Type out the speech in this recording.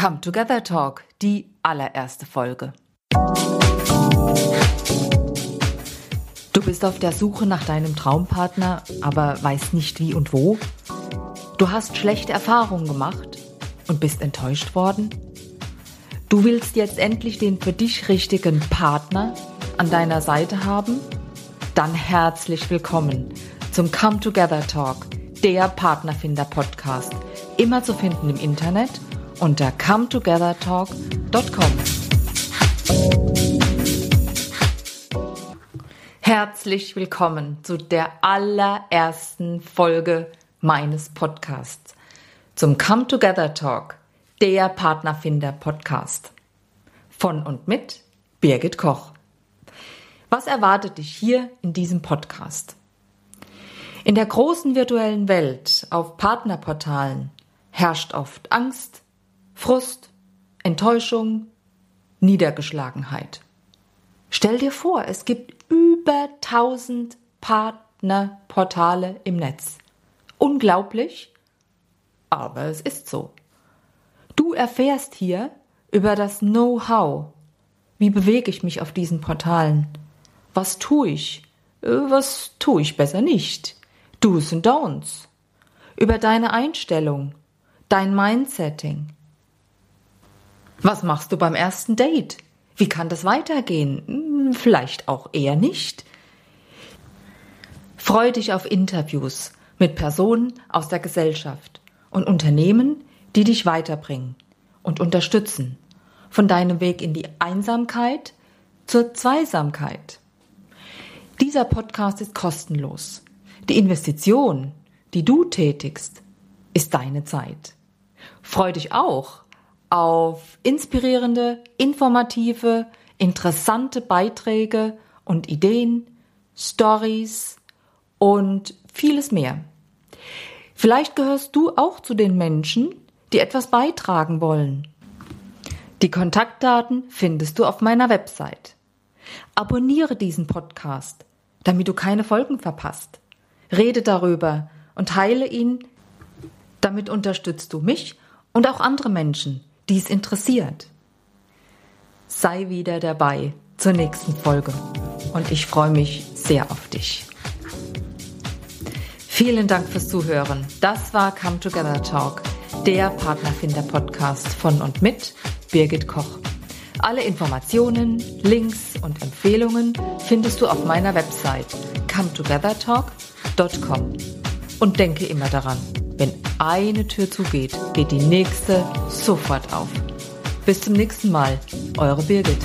Come Together Talk, die allererste Folge. Du bist auf der Suche nach deinem Traumpartner, aber weißt nicht wie und wo? Du hast schlechte Erfahrungen gemacht und bist enttäuscht worden? Du willst jetzt endlich den für dich richtigen Partner an deiner Seite haben? Dann herzlich willkommen zum Come Together Talk, der Partnerfinder Podcast, immer zu finden im Internet unter cometogethertalk.com. Herzlich willkommen zu der allerersten Folge meines Podcasts zum Come Together Talk, der Partnerfinder Podcast. Von und mit Birgit Koch. Was erwartet dich hier in diesem Podcast? In der großen virtuellen Welt auf Partnerportalen herrscht oft Angst, Frust, Enttäuschung, Niedergeschlagenheit. Stell dir vor, es gibt über 1000 Partnerportale im Netz. Unglaublich, aber es ist so. Du erfährst hier über das Know-how. Wie bewege ich mich auf diesen Portalen? Was tue ich? Äh, was tue ich besser nicht? Do's und Don'ts. Über deine Einstellung, dein Mindsetting, was machst du beim ersten Date? Wie kann das weitergehen? Hm, vielleicht auch eher nicht. Freu dich auf Interviews mit Personen aus der Gesellschaft und Unternehmen, die dich weiterbringen und unterstützen. Von deinem Weg in die Einsamkeit zur Zweisamkeit. Dieser Podcast ist kostenlos. Die Investition, die du tätigst, ist deine Zeit. Freu dich auch auf inspirierende, informative, interessante Beiträge und Ideen, Stories und vieles mehr. Vielleicht gehörst du auch zu den Menschen, die etwas beitragen wollen. Die Kontaktdaten findest du auf meiner Website. Abonniere diesen Podcast, damit du keine Folgen verpasst. Rede darüber und teile ihn. Damit unterstützt du mich und auch andere Menschen, die es interessiert. Sei wieder dabei zur nächsten Folge und ich freue mich sehr auf dich. Vielen Dank fürs Zuhören. Das war Come Together Talk, der Partnerfinder Podcast von und mit Birgit Koch. Alle Informationen, Links und Empfehlungen findest du auf meiner Website cometogethertalk.com. Und denke immer daran, wenn eine Tür zugeht, geht die nächste sofort auf. Bis zum nächsten Mal, eure Birgit.